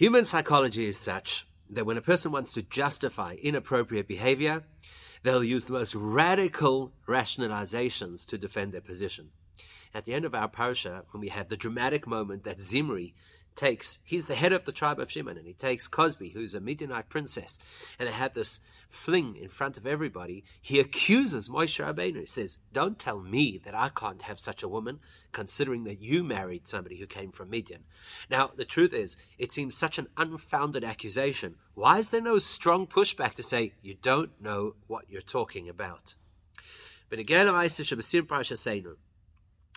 Human psychology is such that when a person wants to justify inappropriate behavior, they'll use the most radical rationalizations to defend their position. At the end of our parsha, when we have the dramatic moment that Zimri takes, he's the head of the tribe of Shimon, and he takes Cozbi, who's a Midianite princess, and they have this fling in front of everybody. He accuses Moshe Rabbeinu. He says, Don't tell me that I can't have such a woman, considering that you married somebody who came from Midian. Now, the truth is, it seems such an unfounded accusation. Why is there no strong pushback to say, You don't know what you're talking about? But again, I say,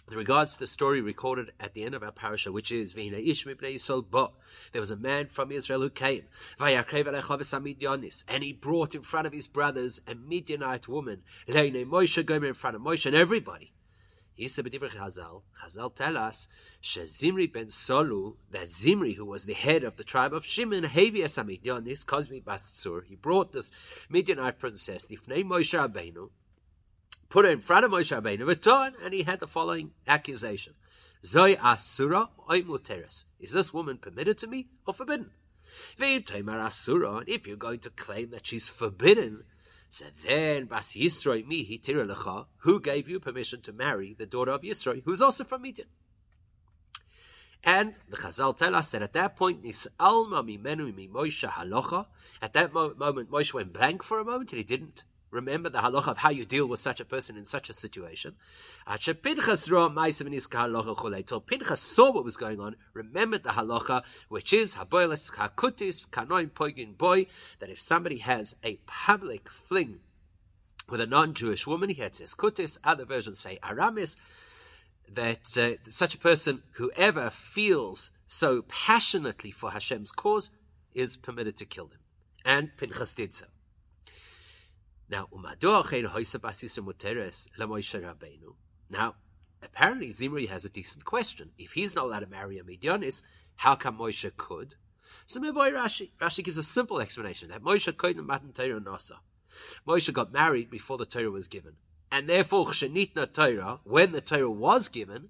with regards to the story recorded at the end of our parasha, which is Vina Ish Yisrael Bo, there was a man from Israel who came, and he brought in front of his brothers a Midianite woman, Leine Moshe Gomer in front of Moshe and everybody. Chazal, Chazal tell us, Zimri ben Solu, that Zimri, who was the head of the tribe of Shimon, Havias Amidionis, Kozmi Bastsur, he brought this Midianite princess, Difnei Moshe Rabbeinu, put in front of Moshe Rabbeinu, returned, and he had the following accusation. Zoi asura muteres. Is this woman permitted to me or forbidden? asura, and if you're going to claim that she's forbidden, so then Bas Yisroi mi hitira who gave you permission to marry the daughter of Yisroi, who's also from Midian? And the Chazal tell us that at that point, Nis alma mimenu mi Moshe halacha. At that moment, Moshe went blank for a moment, and he didn't remember the halacha of how you deal with such a person in such a situation. Till Pinchas saw what was going on, remembered the halacha, which is boy, that if somebody has a public fling with a non-Jewish woman, he had says kutis. Other versions say aramis. That uh, such a person, whoever feels so passionately for Hashem's cause, is permitted to kill them. And Pinchas did so. Now, now, apparently Zimri has a decent question. If he's not allowed to marry a Midianis, how come Moshe could? So boy Rashi. Rashi gives a simple explanation that Moshe couldn't matan Torah nasa. Moshe got married before the Torah was given. And therefore, Shenitna Torah, when the Torah was given,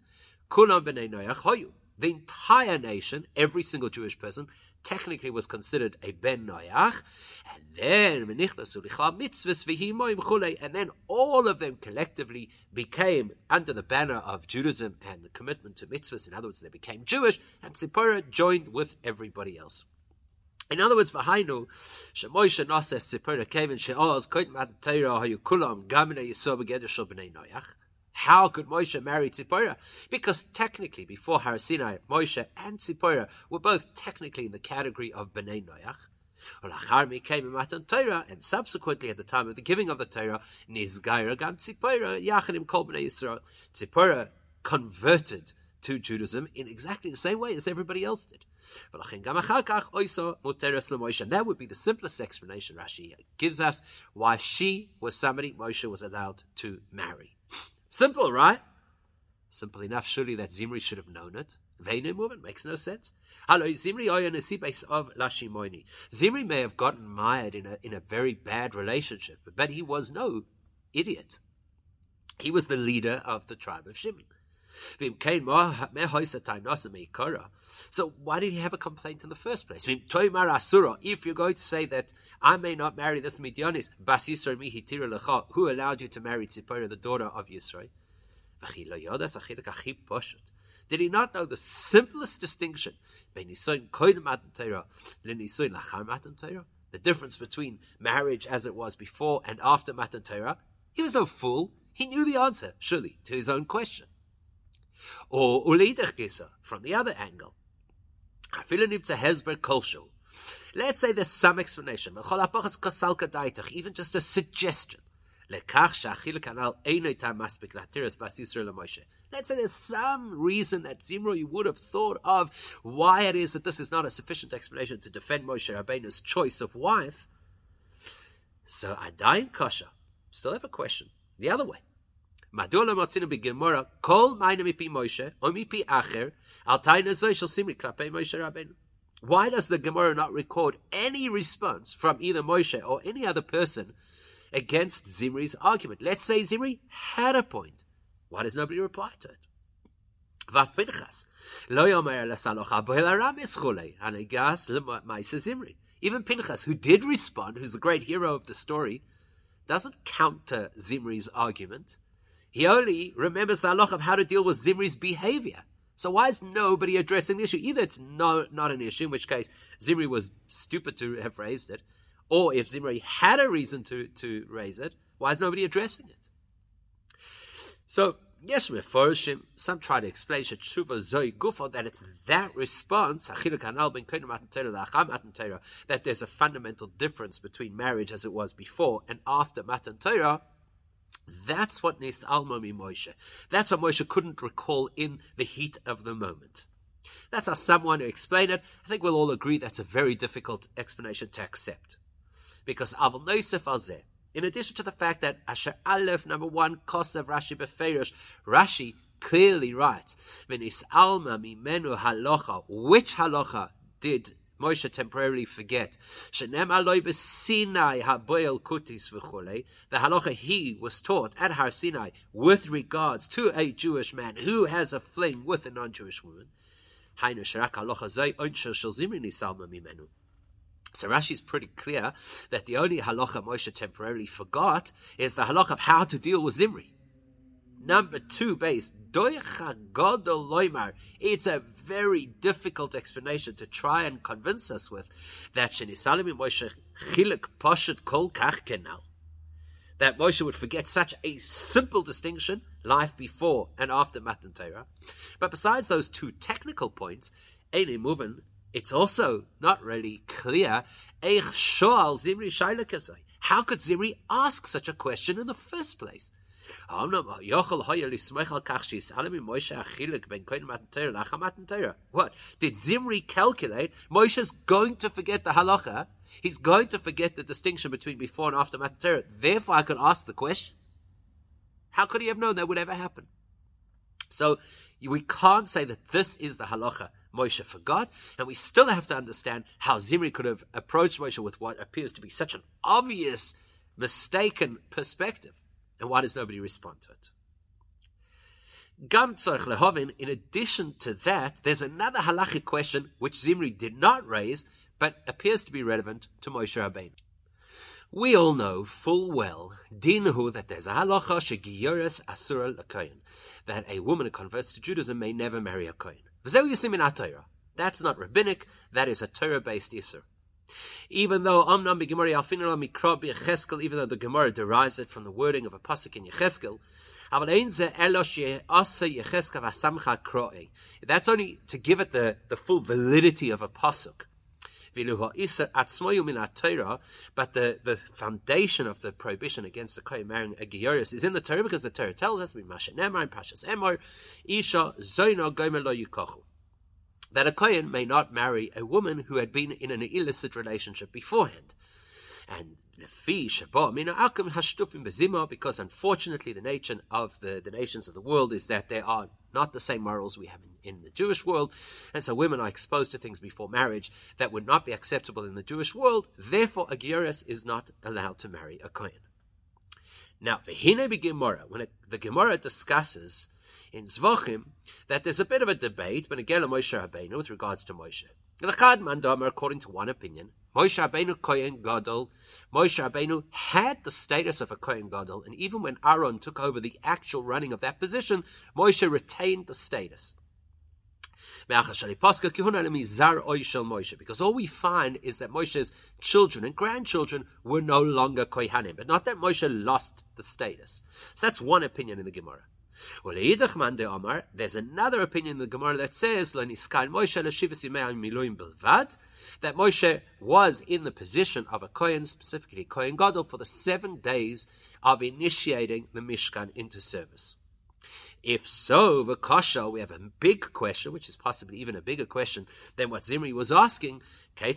b'nei hoyu. The entire nation, every single Jewish person, technically was considered a ben noyach, and then and then all of them collectively became under the banner of Judaism and the commitment to mitzvahs. In other words, they became Jewish, and Zipporah joined with everybody else. In other words, v'hainu shemoisha Zipporah came and she'oz koit mat teira hayu kulam gamina yisov b'geder shel b'nei noyach. How could Moshe marry Tzipora? Because technically, before Har Sinai, Moshe and Tzipora were both technically in the category of Bnei Noach. came Matan Torah, and subsequently at the time of the giving of the Torah, Nizgaira Gam Tzipora, Yachanim Kol Bnei Yisrael. Tzipora converted to Judaism in exactly the same way as everybody else did. That would be the simplest explanation Rashi gives us why she was somebody Moshe was allowed to marry. Simple, right? Simple enough, surely, that Zimri should have known it. Veinu movement makes no sense. Hello, Zimri of Lashimoni. Zimri may have gotten mired in a in a very bad relationship, but he was no idiot. He was the leader of the tribe of Shimon. So why did he have a complaint in the first place? If you're going to say that I may not marry this Midianis, who allowed you to marry Tzipora, the daughter of Yisrael? Did he not know the simplest distinction the difference between marriage as it was before and after Matan Torah? He was no fool. He knew the answer, surely, to his own question. Or uleidach gisa, from the other angle. Let's say there's some explanation, even just a suggestion. Let's say there's some reason that Zimri would have thought of why it is that this is not a sufficient explanation to defend Moshe Rabbeinu's choice of wife. So I Adain Kasha, still have a question. The other way. Madula motzinu b'gemora kol mayna mipi Moshe or acher al taina shel zimri klapei Moshe Rabbeinu. Why does the Gemara not record any response from either Moshe or any other person against Zimri's argument? Let's say Zimri had a point. Why does nobody reply to it? Pinchas. Lo yomer lesaloch aboel aram ischule. Hanegas lemaisa zimri. Even Pinchas, who did respond, who's the great hero of the story, doesn't counter Zimri's argument. He only remembers the halach of how to deal with Zimri's behavior. So why is nobody addressing the issue? Either it's no, not an issue, in which case Zimri was stupid to have raised it, or if Zimri had a reason to, to raise it, why is nobody addressing it? So, yes, Meforshim, some try to explain Zoe that it's that response, that there's a fundamental difference between marriage as it was before and after Matan Torah, that's what Nis Alma mi Moshe. That's what Moshe couldn't recall in the heat of the moment. That's how someone to explain it. I think we'll all agree that's a very difficult explanation to accept. Because Aval Nosef Alzeh, in addition to the fact that Asher Aleph, number one, Kosev Rashi Beferish, Rashi clearly writes, Menis Alma Mimenu Halocha, which Halocha did Moshe temporarily forget. Kutis. The halacha he was taught at Har Sinai with regards to a Jewish man who has a fling with a non-Jewish woman. So Rashi is pretty clear that the only halacha Moshe temporarily forgot is the halacha of how to deal with Zimri. Number two base, it's a very difficult explanation to try and convince us with that that Moshe would forget such a simple distinction, life before and after Matan Torah. But besides those two technical points, it's also not really clear how could Zimri ask such a question in the first place? What? Did Zimri calculate? Moshe's going to forget the halacha. He's going to forget the distinction between before and after Matan. Therefore, I could ask the question. How could he have known that would ever happen? So, we can't say that this is the halacha Moshe forgot, and we still have to understand how Zimri could have approached Moshe with what appears to be such an obvious, mistaken perspective. And why does nobody respond to it? Gam lehovin, in addition to that, there's another halachic question which Zimri did not raise, but appears to be relevant to Moshe Rabbeinu. We all know full well, dinhu, that there's a halacha shegiyoris asura lakoyin, that a woman who converts to Judaism may never marry a kohen. That's not rabbinic, that is a Torah-based isur. Even though even though the Gemara derives it from the wording of a pasuk in Yecheskel, that's only to give it the, the full validity of a pasuk. But the, the foundation of the prohibition against the kohen marrying a gioris is in the Torah because the Torah tells us, Pashas Emor, Isha Zoina Gomer that a Kohen may not marry a woman who had been in an illicit relationship beforehand. And because unfortunately the nature of the, the nations of the world is that there are not the same morals we have in, in the Jewish world, and so women are exposed to things before marriage that would not be acceptable in the Jewish world. Therefore, a Gioris is not allowed to marry a Kohen. Now, the Gemara, when it, the Gemara discusses in Zvachim that there's a bit of a debate but again Moshe Rabbeinu with regards to Moshe. And Achad Mandamar, according to one opinion, Moshe Rabbeinu Kohen Gadol, Moshe Rabbeinu had the status of a Kohen Gadol, and even when Aaron took over the actual running of that position, Moshe retained the status. Because all we find is that Moshe's children and grandchildren were no longer Kohanim, but not that Moshe lost the status. So that's one opinion in the Gemara. There's another opinion in the Gemara that says that Moshe was in the position of a Kohen, specifically Kohen Gadol, for the seven days of initiating the Mishkan into service. If so, the we have a big question, which is possibly even a bigger question than what Zimri was asking. How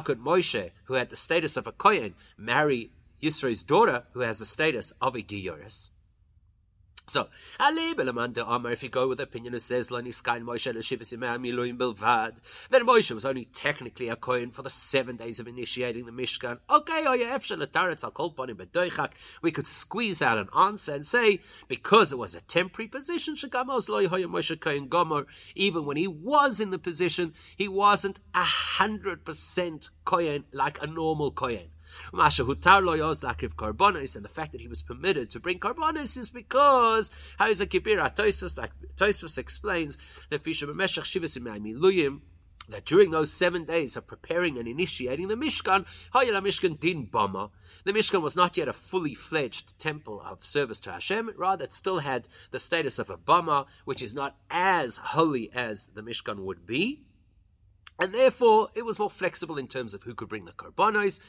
could Moshe, who had the status of a Kohen, marry Yisro's daughter, who has the status of a Giyoris. So, if you go with the opinion that says then Moshe was only technically a Kohen for the seven days of initiating the Mishkan. Okay, oh we could squeeze out an answer and say, because it was a temporary position, even when he was in the position, he wasn't a hundred percent Kohen like a normal Kohen. And the fact that he was permitted to bring karbonis is because how is a kibira? Tosfos like Tosfos explains that that during those seven days of preparing and initiating the Mishkan, Hayala Mishkan din Bama. The Mishkan was not yet a fully fledged temple of service to Hashem, rather it still had the status of a Bama, which is not as holy as the Mishkan would be. And therefore, it was more flexible in terms of who could bring the korbanos.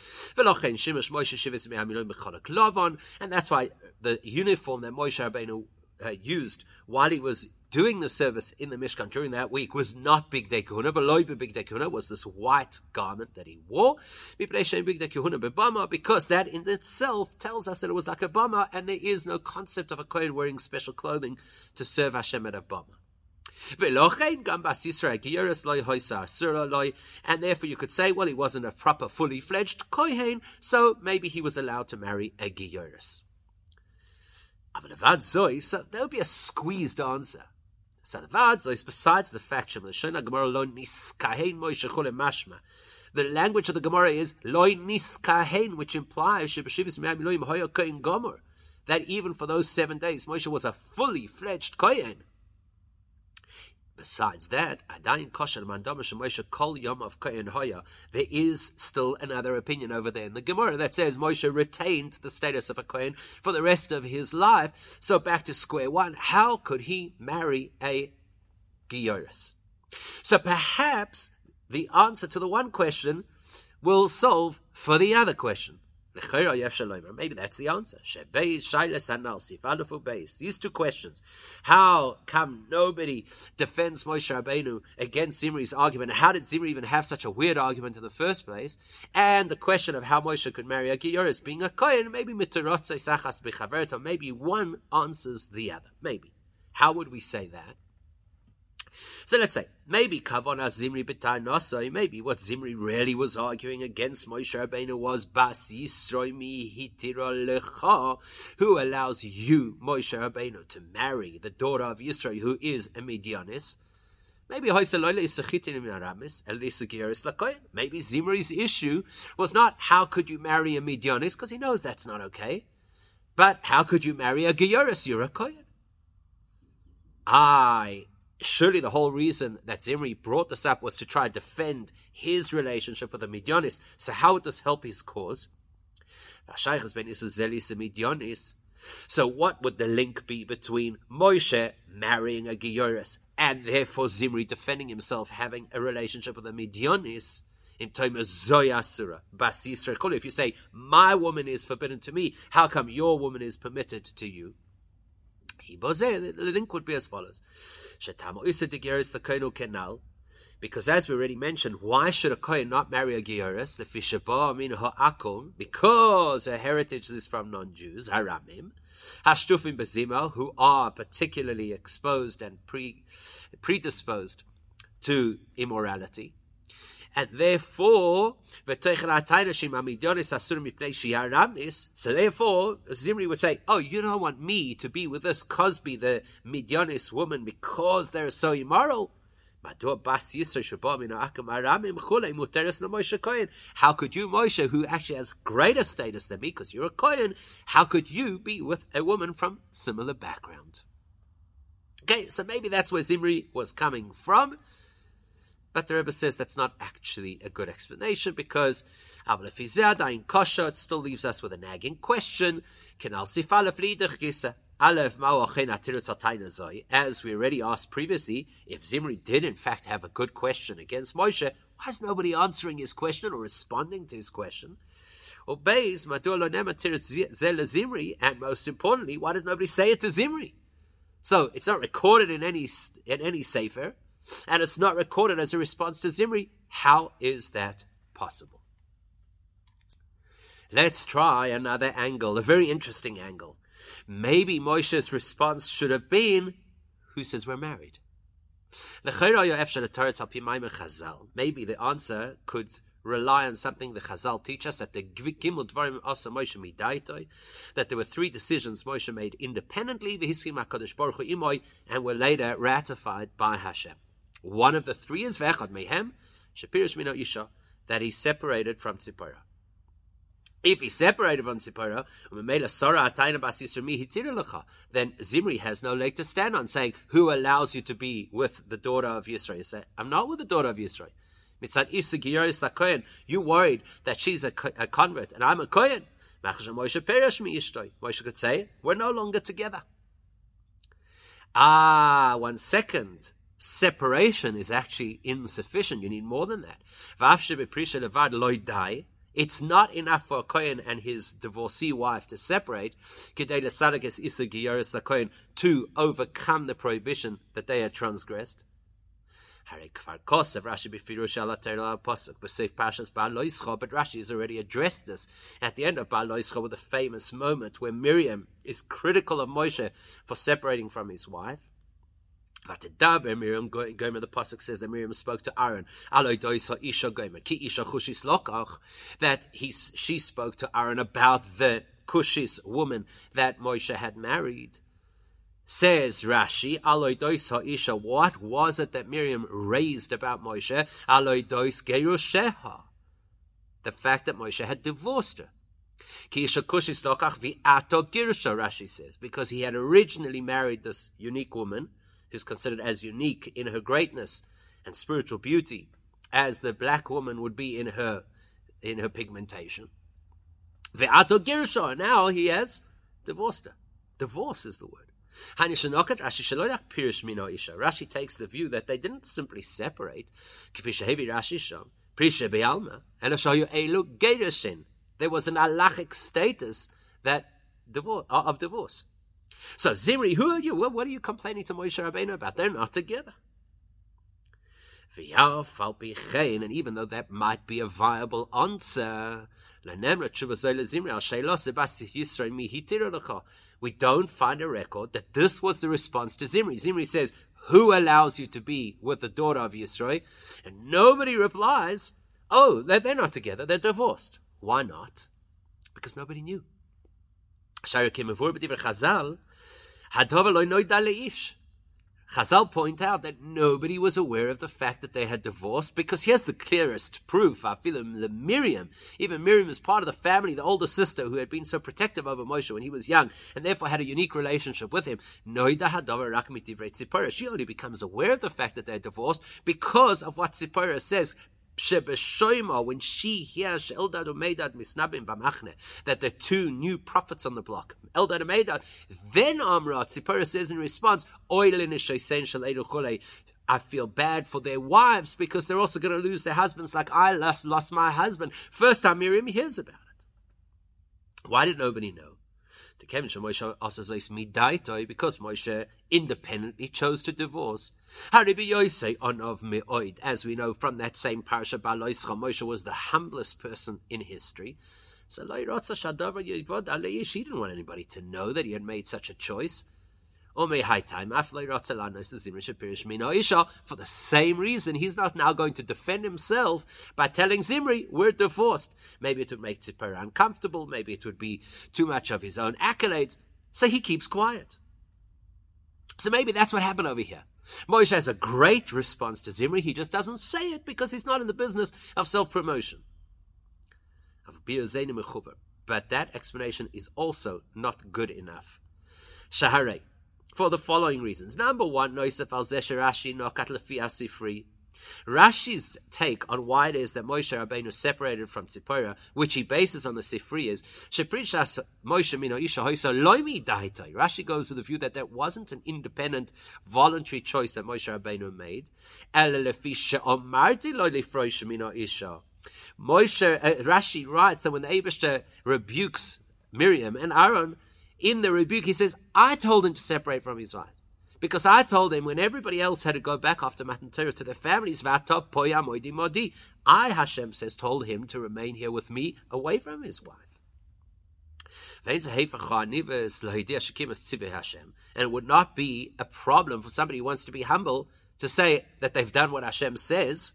And that's why the uniform that Moshe Rabbeinu uh, used while he was doing the service in the Mishkan during that week was not big dekuna, but loy big dekuna was this white garment that he wore. Because that in itself tells us that it was like a bama, and there is no concept of a kohen wearing special clothing to serve Hashem at a bama. And therefore you could say, well, he wasn't a proper, fully fledged Kohen, so maybe he was allowed to marry a Gioris. So there would be a squeezed answer. Besides the fact the the language of the Gemara is loy niskahen, which implies that even for those seven days, Moshe was a fully fledged kohen. Besides that, Adayin Kosher Mandama Moshe Kol Yom of Kohen Hoya, there is still another opinion over there in the Gemara that says Moshe retained the status of a Kohen for the rest of his life. So back to square one, how could he marry a Gioris? So perhaps the answer to the one question will solve for the other question. Maybe that's the answer. These two questions. How come nobody defends Moshe Rabbeinu against Zimri's argument? How did Zimri even have such a weird argument in the first place? And the question of how Moshe could marry a Gioris being a Kohen, maybe Mitarotze Sachas Bichaverta, maybe one answers the other. Maybe. How would we say that? So let's say maybe Kavona Zimri B'tar Nasai, maybe what Zimri really was arguing against Moshe Rabbeinu was Bas Yisroi Hitira Lecha, who allows you, Moshe Rabbeinu, to marry the daughter of Yisro, who is a Midianis. Maybe Maybe Zimri's issue was not how could you marry a Midianis, because he knows that's not okay, but how could you marry a Gioris? You're a. I surely the whole reason that Zimri brought this up was to try to defend his relationship with the Midianis. So how would this help his cause? So what would the link be between Moshe marrying a Gioris and therefore Zimri defending himself having a relationship with the Midianis? In Zoyasura, If you say, My woman is forbidden to me, how come your woman is permitted to you? The link would be as follows. Because as we already mentioned, why should a Kohen not marry a Gioris? The Fishaba min ha'akum, because her heritage is from non-Jews, Haramim, Hashtufim Bezima, who are particularly exposed and pre, predisposed to immorality and therefore, so therefore, Zimri would say, oh, you don't want me to be with this Cozbi, the Midianis woman, because they're so immoral. How could you, Moshe, who actually has greater status than me, because you're a Kohen, how could you be with a woman from similar background? Okay, so maybe that's where Zimri was coming from. But the Rebbe says that's not actually a good explanation because in kosher, it still leaves us with a nagging question. As we already asked previously, if Zimri did in fact have a good question against Moshe, why is nobody answering his question or responding to his question? Obeys Zimri, and most importantly, why does nobody say it to Zimri? So it's not recorded in any in any sefer and it's not recorded as a response to Zimri. How is that possible? Let's try another angle, a very interesting angle. Maybe Moshe's response should have been, Who says we're married? Maybe the answer could rely on something the Chazal teach us that the Gimel Dvarim Asa Moshe Midaitoi, that there were three decisions Moshe made independently, Baruch Hu Imoy, and were later ratified by Hashem. One of the three is Vechad Mehem, Shapirish Mino Isha, that he separated from Tzipora. If he separated from Tzipora, then Zimri has no leg to stand on, saying, Who allows you to be with the daughter of Yisrael? You say, I'm not with the daughter of Yisrael. You worried that she's a, a convert and I'm a Kohen. Moshe could say, We're no longer together. Ah, one second. Separation is actually insufficient. You need more than that. It's not enough for a Kohen and his divorcee wife to separate to overcome the prohibition that they had transgressed. But Rashi has already addressed this at the end of Ba'aloischa with a famous moment where Miriam is critical of Moshe for separating from his wife. Vatidaber Miriam Gomer. The pasuk says that Miriam spoke to Aaron. Doisa isha Gomer ki isha chushis lokach. That he she spoke to Aaron about the Cushis woman that Moshe had married. Says Rashi, Aloidois ha'isha, what was it that Miriam raised about Moshe? Aloidois gerusheha. The fact that Moshe had divorced her. Kushis Rashi says, because he had originally married this unique woman, who's considered as unique in her greatness and spiritual beauty, as the black woman would be in her in her pigmentation. Ve'ato girsha, now he has divorced her. Divorce is the word. Rashi takes the view that they didn't simply separate. There was an halachic status that of divorce. So Zimri, who are you? What are you complaining to Moshe Rabbeinu about? They're not together. And even though that might be a viable answer, we don't find a record that this was the response to Zimri. Zimri says, Who allows you to be with the daughter of Yisro? And nobody replies, Oh, they're not together, they're divorced. Why not? Because nobody knew. Chazal, Chazal point out that nobody was aware of the fact that they had divorced because here's the clearest proof. I feel the Miriam, even Miriam is part of the family, the older sister who had been so protective over Moshe when he was young and therefore had a unique relationship with him. She only becomes aware of the fact that they're divorced because of what Tzipora says when she hears Eldad Umeidad Misnabim Bamachne, that the two new prophets on the block, Eldad Umeidad, then Amra, Tzipora says in response, I feel bad for their wives because they're also going to lose their husbands like I lost, lost my husband. First time Miriam hears about it. Why did nobody know? Because Moshe independently chose to divorce. Haribi Yosei on of Meoid, As we know from that same parasha, Moshe was the humblest person in history. So he didn't want anybody to know that he had made such a choice. For the same reason, he's not now going to defend himself by telling Zimri, we're divorced. Maybe it would make Tzipora uncomfortable, maybe it would be too much of his own accolades, so he keeps quiet. So maybe that's what happened over here. Moshe has a great response to Zimri, he just doesn't say it because he's not in the business of self promotion. But that explanation is also not good enough. Shaharei for the following reasons. Number one, Noisef al Rashi lefi asifri. Rashi's take on why it is that Moshe Rabbeinu separated from Tzipora, which he bases on the Sifri, is Moshe Mino Isha Loimi. Rashi goes to the view that that wasn't an independent, voluntary choice that Moshe Rabbeinu made. Moshe, uh, Rashi writes that when the Abishter rebukes Miriam and Aaron, in the rebuke, he says, I told him to separate from his wife. Because I told him when everybody else had to go back after Matan Torah to their families, I, Hashem says, told him to remain here with me away from his wife. And it would not be a problem for somebody who wants to be humble to say that they've done what Hashem says.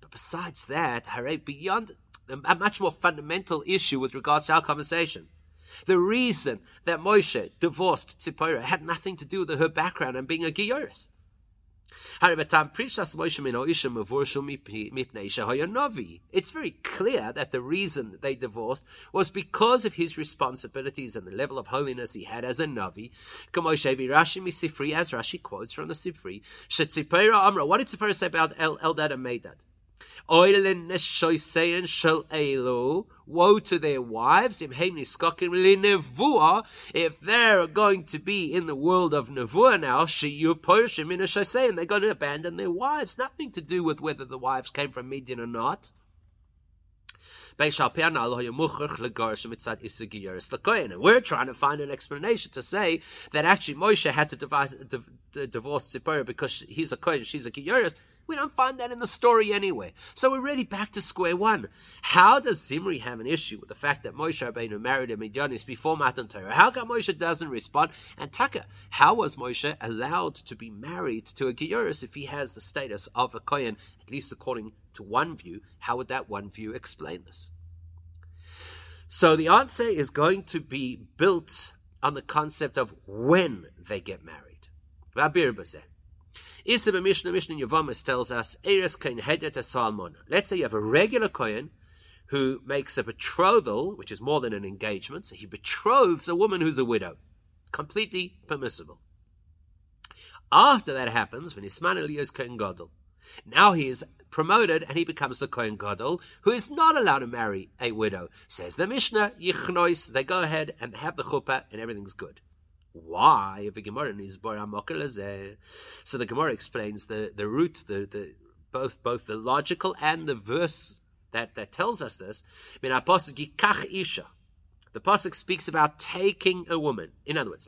But besides that, beyond a much more fundamental issue with regards to our conversation. The reason that Moshe divorced Tzipora had nothing to do with her background and being a Gioris. It's very clear that the reason they divorced was because of his responsibilities and the level of holiness he had as a Navi. As Rashi quotes from the Sifri, what did Tzipora say about Eldad and Medad? Woe to their wives if they're going to be in the world of nevuah now, Shiyu Poeshim in a they're going to abandon their wives. Nothing to do with whether the wives came from Midian or not. We're trying to find an explanation to say that actually Moshe had to divorce Tzipora because he's a kohen, she's a Giyoris. We don't find that in the story anyway. So we're really back to square one. How does Zimri have an issue with the fact that Moshe Rabbeinu married a Midianis before Matan Torah? How come Moshe doesn't respond? And Taka, how was Moshe allowed to be married to a Gioris if he has the status of a Kohen, at least according to one view? How would that one view explain this? So the answer is going to be built on the concept of when they get married. Isa Mishnah Mishnah Yavamas tells us Eres Kain Hedet Salmon. Let's say you have a regular Kohen who makes a betrothal, which is more than an engagement, so he betroths a woman who's a widow. Completely permissible. After that happens, when V'nisman Elias Kohen Gadol. Now he is promoted and he becomes the Kohen Gadol, who is not allowed to marry a widow. Says the Mishnah, Yichnois, they go ahead and they have the chuppah and everything's good. Why? Of the Gemara Nizbor uh, So the Gemara explains the, the root, the, the both both the logical and the verse that, that tells us this. The pasuk speaks about taking a woman. In other words,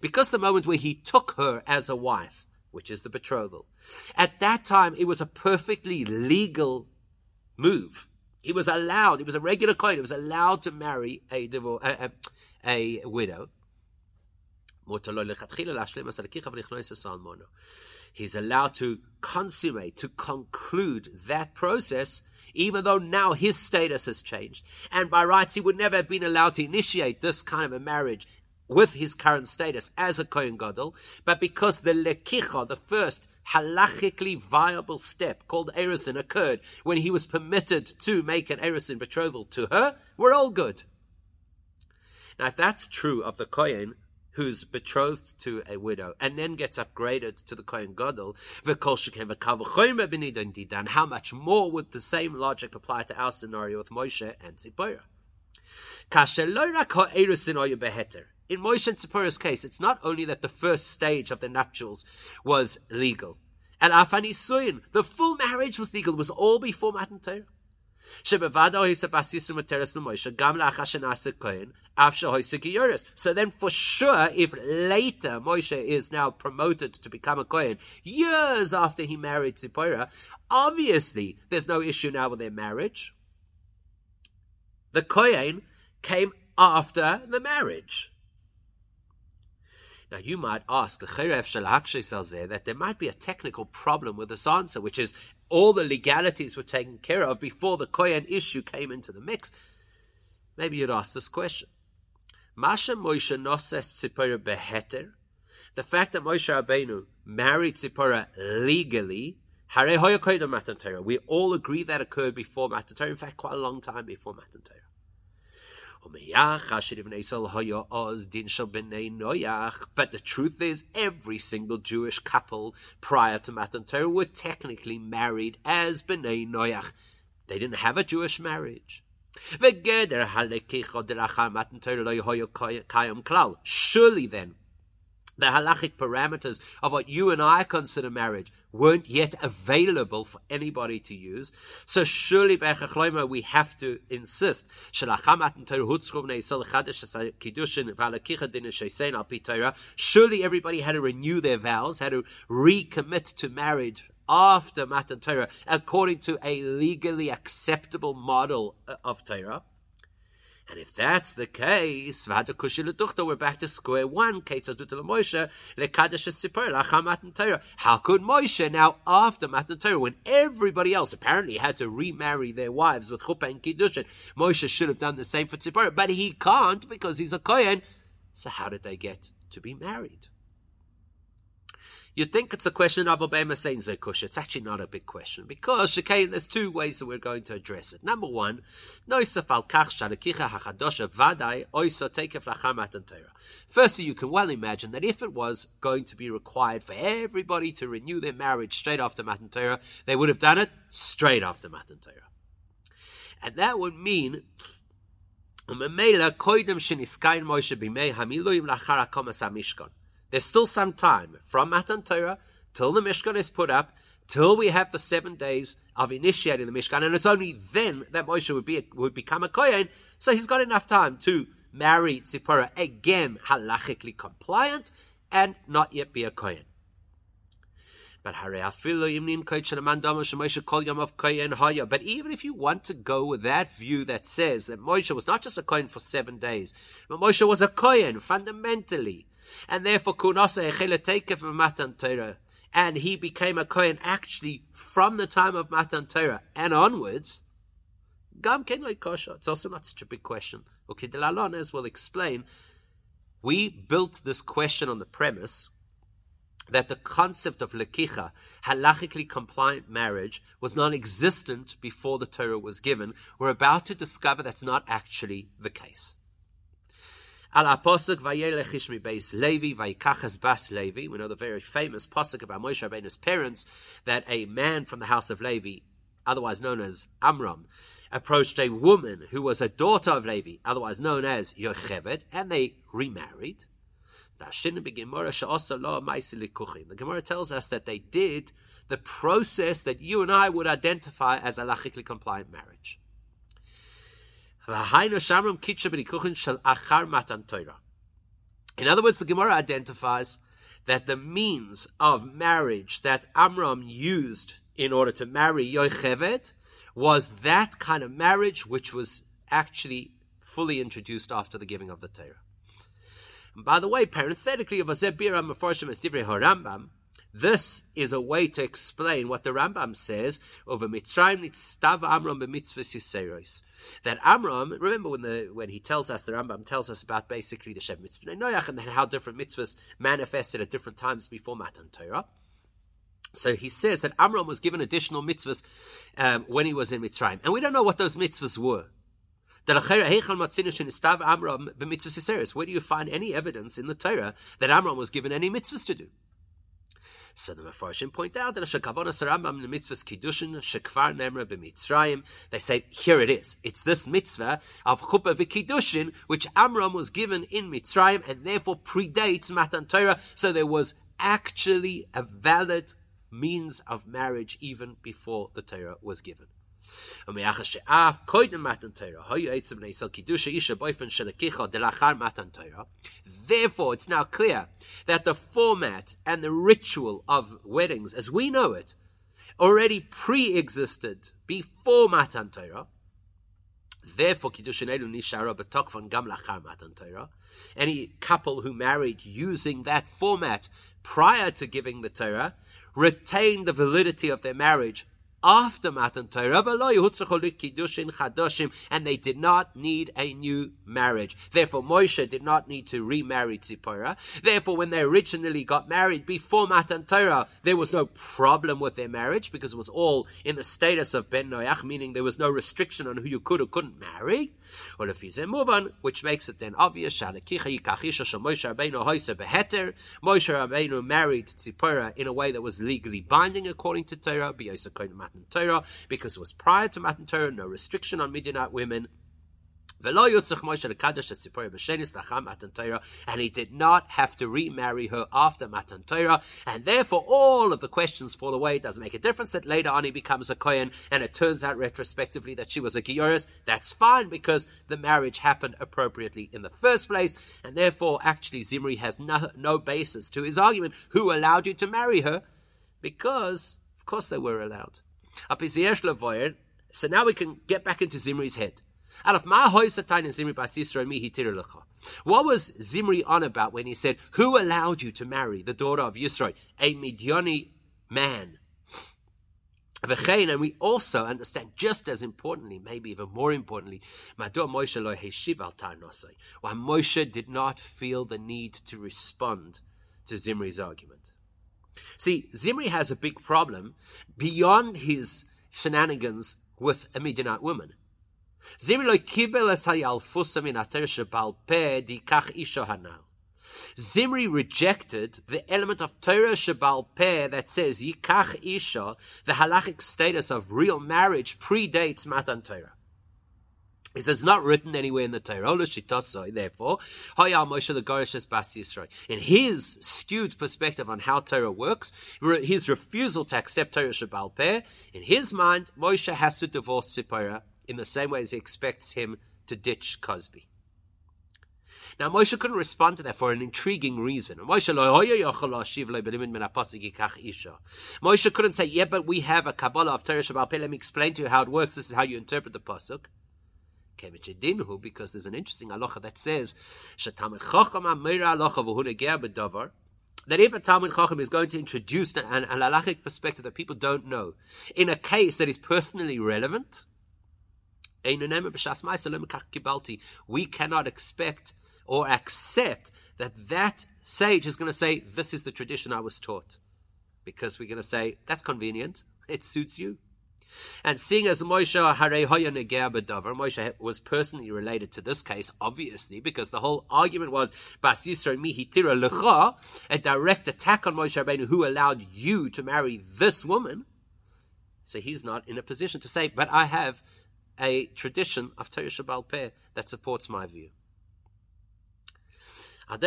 because the moment where he took her as a wife, which is the betrothal, at that time it was a perfectly legal move. He was allowed, he was a regular Kohen, he was allowed to marry a, divorce, a, a, a widow. He's allowed to consummate, to conclude that process, even though now his status has changed. And by rights, he would never have been allowed to initiate this kind of a marriage with his current status as a Kohen Gadol, but because the lekicha, the first halachically viable step called Erisin occurred when he was permitted to make an Erisin betrothal to her, we're all good. Now, if that's true of the Kohen, who's betrothed to a widow and then gets upgraded to the Kohen Gadol, how much more would the same logic apply to our scenario with Moshe and Zipporah? In Moshe and Zipporah's case, it's not only that the first stage of the nuptials was legal, and Afani Suyin, the full marriage was legal, it was all before Matan Torah. So then for sure, if later Moshe is now promoted to become a Kohen, years after he married Zipporah, obviously there's no issue now with their marriage. The Kohen came after the marriage. Now you might ask the that there might be a technical problem with this answer, which is all the legalities were taken care of before the Koyan issue came into the mix. Maybe you'd ask this question. Masha Moshe Noses Tzipora Beheter, the fact that Moshe Rabbeinu married Tzipora legally, we all agree that occurred before Matan Torah. In fact, quite a long time before Matan Torah. But the truth is, every single Jewish couple prior to Matan Torah were technically married as Bnei Noach. They didn't have a Jewish marriage. Surely then, the halachic parameters of what you and I consider marriage weren't yet available for anybody to use. So surely we have to insist. Surely everybody had to renew their vows, had to recommit to marriage after Matan Torah, according to a legally acceptable model uh, of Torah. And if that's the case, we're back to square one. How could Moshe now, after Matan Torah, when everybody else apparently had to remarry their wives with chuppah and kiddushin, Moshe should have done the same for Tzipora, but he can't because he's a kohen. So how did they get to be married? You'd think it's a question of Obama saying Zekush. It's actually not a big question because okay, there's two ways that we're going to address it. Number one, Noisaf al vadai oisa Firstly, you can well imagine that if it was going to be required for everybody to renew their marriage straight after Matan Torah, they would have done it straight after Matan Torah. And that would mean there's still some time from Matan Torah till the Mishkan is put up, till we have the seven days of initiating the Mishkan, and it's only then that Moshe would be would become a Kohen. So he's got enough time to marry Tzipora again, halachically compliant, and not yet be a Kohen. But But even if you want to go with that view that says that Moshe was not just a Kohen for seven days, but Moshe was a Kohen fundamentally, and therefore Kunasa Echele Matan Torah, and he became a Kohen actually from the time of Matan Torah and onwards, Gam Ken Kosha. It's also not such a big question. Okay, the Delalon, as we'll explain, we built this question on the premise that the concept of lekicha, halachically compliant marriage, was non existent before the Torah was given, we're about to discover that's not actually the case. Al aposuk vayelechish mi beis Levi vayikachas bas Levi. We know the very famous posuk about Moshe Rabbeinu's parents that a man from the house of Levi, otherwise known as Amram, approached a woman who was a daughter of Levi, otherwise known as Yocheved, and they remarried. The Gemara tells us that they did the process that you and I would identify as a lachically compliant marriage. In other words, the Gemara identifies that the means of marriage that Amram used in order to marry Yocheved was that kind of marriage which was actually fully introduced after the giving of the Torah. And by the way, parenthetically, of Azebira Meforshim as Divrei Harambam, this is a way to explain what the Rambam says over Mitzrayim Nitztav Amram b'mitzvahs Yiseros. That Amram, remember when the when he tells us, the Rambam tells us about basically the Shem Mitzvah and how different mitzvahs manifested at different times before Matan Torah. So he says that Amram was given additional mitzvahs um, when he was in Mitzrayim, and we don't know what those mitzvahs were. Where do you find any evidence in the Torah that Amram was given any mitzvahs to do? So the Mefarshim point out that Shekavonas Rambam the mitzvahs kiddushin shekvar nemra b'mitzrayim. They say here it is. It's this mitzvah of chuppah v'kiddushin which Amram was given in Mitzrayim and therefore predates Matan Torah. So there was actually a valid means of marriage even before the Torah was given. Therefore, it's now clear that the format and the ritual of weddings, as we know it, already pre-existed before Matan Torah. Therefore, Kiddushin Elu Nishara B'Tokfon Gam Lachar Matan Torah. Any couple who married using that format prior to giving the Torah retained the validity of their marriage after Matan Torah, and they did not need a new marriage. Therefore, Moshe did not need to remarry Tzipora. Therefore, when they originally got married before Matan Torah, there was no problem with their marriage because it was all in the status of Ben Noach, meaning there was no restriction on who you could or couldn't marry. Which makes it then obvious. Moshe Rabbeinu married Tzipora in a way that was legally binding according to Torah. Matan Torah because it was prior to Matan Torah, no restriction on Midianite women. And he did not have to remarry her after Matan Torah, and therefore all of the questions fall away. It doesn't make a difference that later on he becomes a Kohen, and it turns out retrospectively that she was a Gioris. That's fine because the marriage happened appropriately in the first place, and therefore actually Zimri has no, no basis to his argument. Who allowed you to marry her? Because Of course they were allowed. So now we can get back into Zimri's head. What was Zimri on about when he said, Who allowed you to marry the daughter of Yisro, a Midiani man? And we also understand, just as importantly, maybe even more importantly, why Moshe did not feel the need to respond to Zimri's argument. See, Zimri has a big problem beyond his shenanigans with a Midianite woman. Zimri rejected the element of Torah Shabal Peh that says Yikach Isha, the halachic status of real marriage predates Matan Torah. He says it's not written anywhere in the Torah. Therefore, in his skewed perspective on how Torah works, his refusal to accept Torah Shabal Peh, in his mind, Moshe has to divorce Tzipora in the same way as he expects him to ditch Cozbi. Now Moshe couldn't respond to that for an intriguing reason. Moshe couldn't say, "Yeah, but we have a Kabbalah of Torah Shabbat Let me explain to you how it works. This is how you interpret the pasuk." Because there's an interesting halacha that says that if a Talmud Chacham is going to introduce an, an, halachic perspective that people don't know, in a case that is personally relevant, we cannot expect or accept that that sage is going to say, This is the tradition I was taught. Because we're going to say, That's convenient. It suits you. And seeing as Moshe Moshe was personally related to this case, obviously, because the whole argument was Bas Lecha, a direct attack on Moshe Rabbeinu, who allowed you to marry this woman. So he's not in a position to say, but I have a tradition of Torah Shabbal Peh that supports my view. We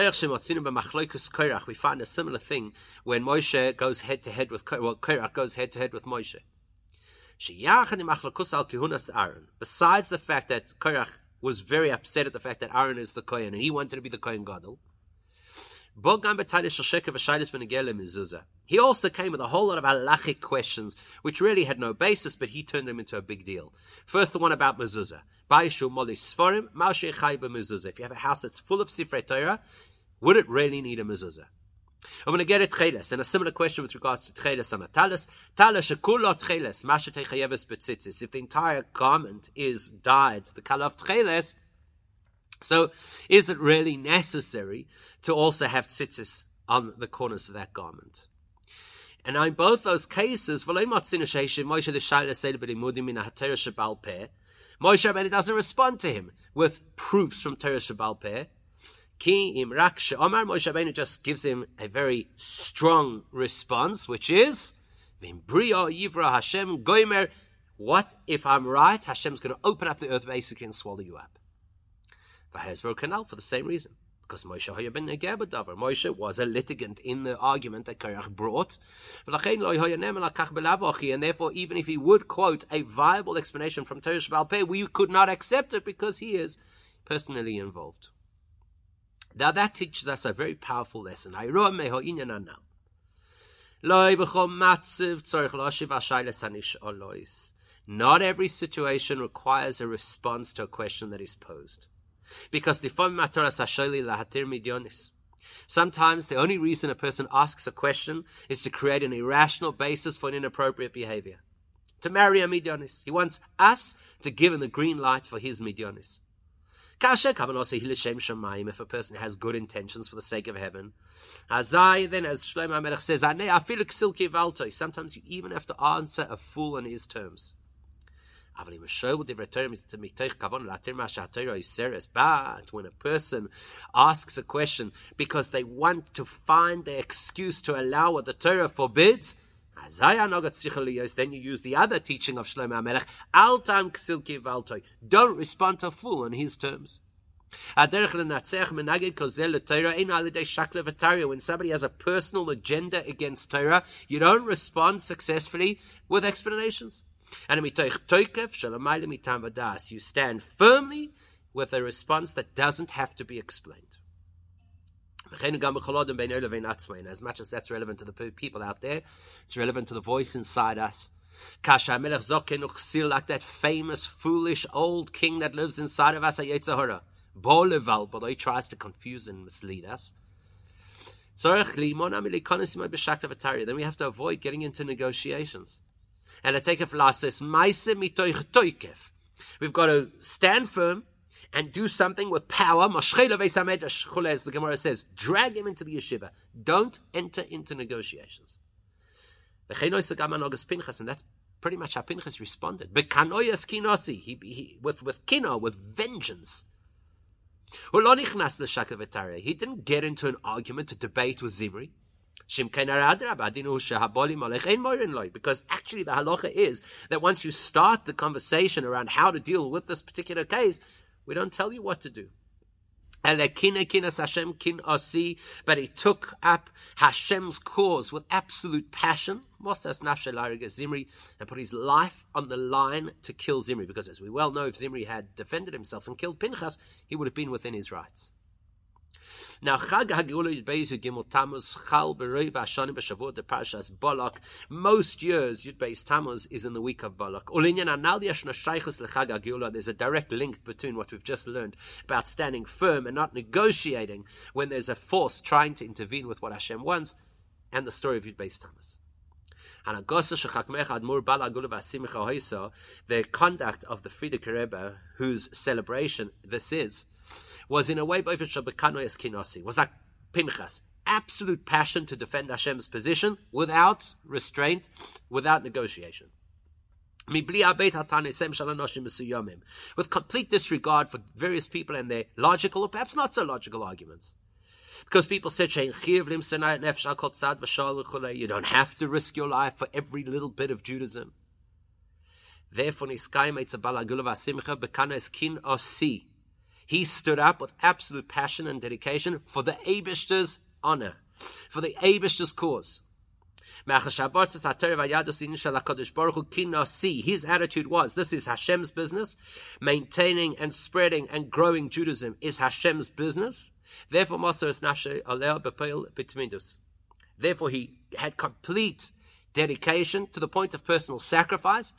find a similar thing when Moshe goes head to head with well, Korach goes head to head with Moshe. Besides the fact that Korach was very upset at the fact that Aaron is the Kohen and he wanted to be the Kohen Gadol, he also came with a whole lot of halachic questions, which really had no basis, but he turned them into a big deal. First, the one about mezuzah. If you have a house that's full of sifrei Torah, would it really need a mezuzah? I'm going to get a tcheles, and a similar question with regards to tcheles and a talis. Talis shekulo tcheles, masha betzitzis. If the entire garment is dyed, the color of tcheles, so, is it really necessary to also have tzitzis on the corners of that garment? And in both those cases, Moshe Rabbeinu doesn't respond to him with proofs from Torah Shabbal Peh. Ki im rak Omar Moshe Rabbeinu just gives him a very strong response, which is Vimbriya Yivra Hashem Goimer. What if I'm right? Hashem's going to open up the earth basically and swallow you up. Vahezro Canal for the same reason. Because Moshe ben Moshe was a litigant in the argument that Korach brought. And therefore, even if he would quote a viable explanation from Torah Shabbal Peh, we could not accept it because he is personally involved. Now that teaches us a very powerful lesson. Not every situation requires a response to a question that is posed. Because the Sometimes the only reason a person asks a question is to create an irrational basis for an inappropriate behavior. To marry a midyonis. He wants us to give him the green light for his If a person has good intentions for the sake of heaven, Azai, then as Shlomo Melech says, sometimes you even have to answer a fool on his terms. But when a person asks a question because they want to find the excuse to allow what the Torah forbids, then you use the other teaching of Shlomo Amelech, Don't respond to a fool on his terms. When somebody has a personal agenda against Torah, you don't respond successfully with explanations. You stand firmly with a response that doesn't have to be explained. As much as that's relevant to the people out there, it's relevant to the voice inside us. Like that famous, foolish old king that lives inside of us, Boleval, but he tries to confuse and mislead us. Then we have to avoid getting into negotiations. And I take it We've got to stand firm and do something with power. As the Gemara says, drag him into the yeshiva. Don't enter into negotiations. And that's pretty much how Pinchas responded. He, he, with, with kino, with vengeance. He didn't get into an argument, a debate with Zimri. Because actually, the halacha is that once you start the conversation around how to deal with this particular case, we don't tell you what to do. But he took up Hashem's cause with absolute passion, and put his life on the line to kill Zimri. Because as we well know, if Zimri had defended himself and killed Pinchas, he would have been within his rights. Now, Chag HaGeula Yud Gimel Tammuz Chal B'Rei V'Ashanim B'Shavua De Parshas Balak. Most years, Yud Beis Tammuz is in the week of Balak. Ulinyan Anal Yesh Nashaychus LeChag HaGeula. There's a direct link between what we've just learned about standing firm and not negotiating when there's a force trying to intervene with what Hashem wants, and the story of Yud Beis Tammuz. The conduct of the Frierdiker Rebbe, whose celebration this is, was in a way it was like Pinchas. Absolute passion to defend Hashem's position without restraint, without negotiation. With complete disregard for various people and their logical or perhaps not so logical arguments. Because people said, you don't have to risk your life for every little bit of Judaism. Therefore, he stood up with absolute passion and dedication for the Abishter's honor, for the Abishter's cause. His attitude was, this is Hashem's business. Maintaining and spreading and growing Judaism is Hashem's business. Therefore, Therefore, he had complete dedication to the point of personal sacrifice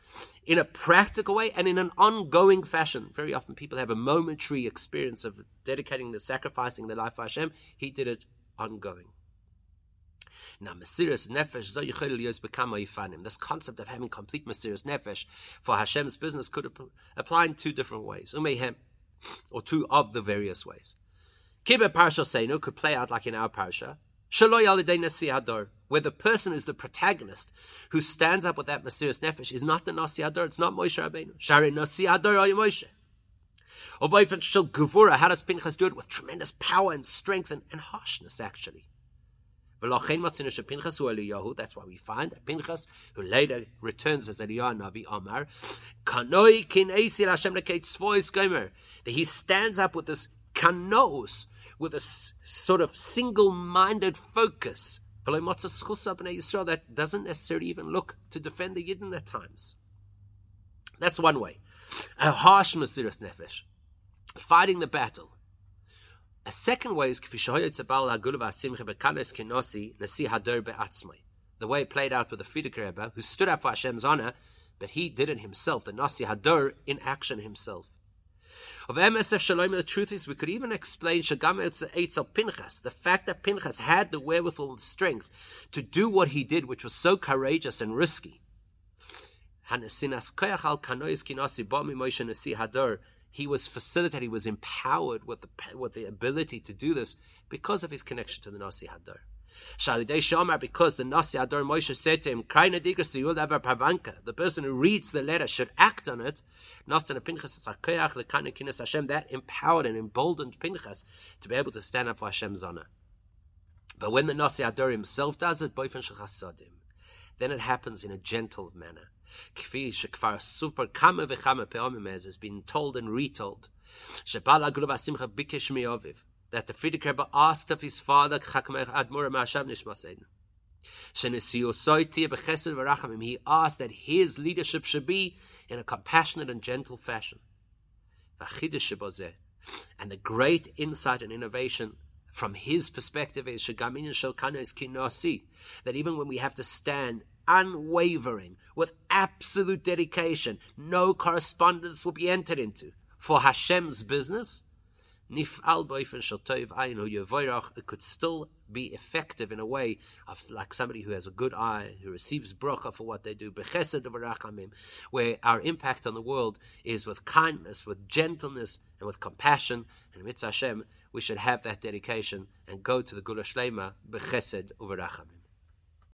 in a practical way and in an ongoing fashion. Very often people have a momentary experience of dedicating the sacrificing their life for Hashem. He did it ongoing. Now, Mesiris Nefesh. This concept of having complete Mesiris Nefesh for Hashem's business could apply in two different ways. Or two of the various ways. Kibbeh Parsha Seinu could play out like in our Parsha where the person is the protagonist who stands up with that Mesiris Nefesh is not the Nasi HaDor, it's not Moshe Rabbeinu. Shari Nasi HaDor Moshe. Or boyfriend Shil Gevura, how does Pinchas do it? With tremendous power and strength and, and harshness, actually. That's why we find that Pinchas, who later returns as Eliyahu Navi Omar, that he stands up with this kanos, with a sort of single-minded focus. That doesn't necessarily even look to defend the Yidden at times. That's one way. A harsh Mesiris Nefesh. Fighting the battle. A second way is the way it played out with the Frierdiker Rebbe, who stood up for Hashem's honor, but he did it himself, the Nasi HaDor in action himself. Of MSF Shalom, the truth is, we could even explain Shagam Eitzel Pinchas, the fact that Pinchas had the wherewithal and strength to do what he did, which was so courageous and risky. He was facilitated, he was empowered with the, with the ability to do this because of his connection to the Nasi HaDor. Shalidei Shamar, because the Nasi HaDor Moshe said to him, Kraina Digras Ever Pavanka, the person who reads the letter should act on it. Nastan Pinchas Tzakayach Lekana Kinas that empowered and emboldened Pinchas to be able to stand up for Hashem's honor. But when the Nasi HaDor himself does it, Boyfen Shechasodim, then it happens in a gentle manner. Kfi Shekfar Super Kama Vechama Peomim has been told and retold. Shebala Guluv Asimcha Bikesh Mioviv that the Frierdiker Rebbe asked of his father, he asked that his leadership should be in a compassionate and gentle fashion. And the great insight and innovation from his perspective is that even when we have to stand unwavering, with absolute dedication, no correspondence will be entered into for Hashem's business, nif'al boifen shel tov ainu yevoirach, it could still be effective in a way of like somebody who has a good eye, who receives bracha for what they do, where our impact on the world is with kindness, with gentleness, and with compassion. And mitzvah Hashem, we should have that dedication and go to the Geula Shlema bechesed v'rachamim.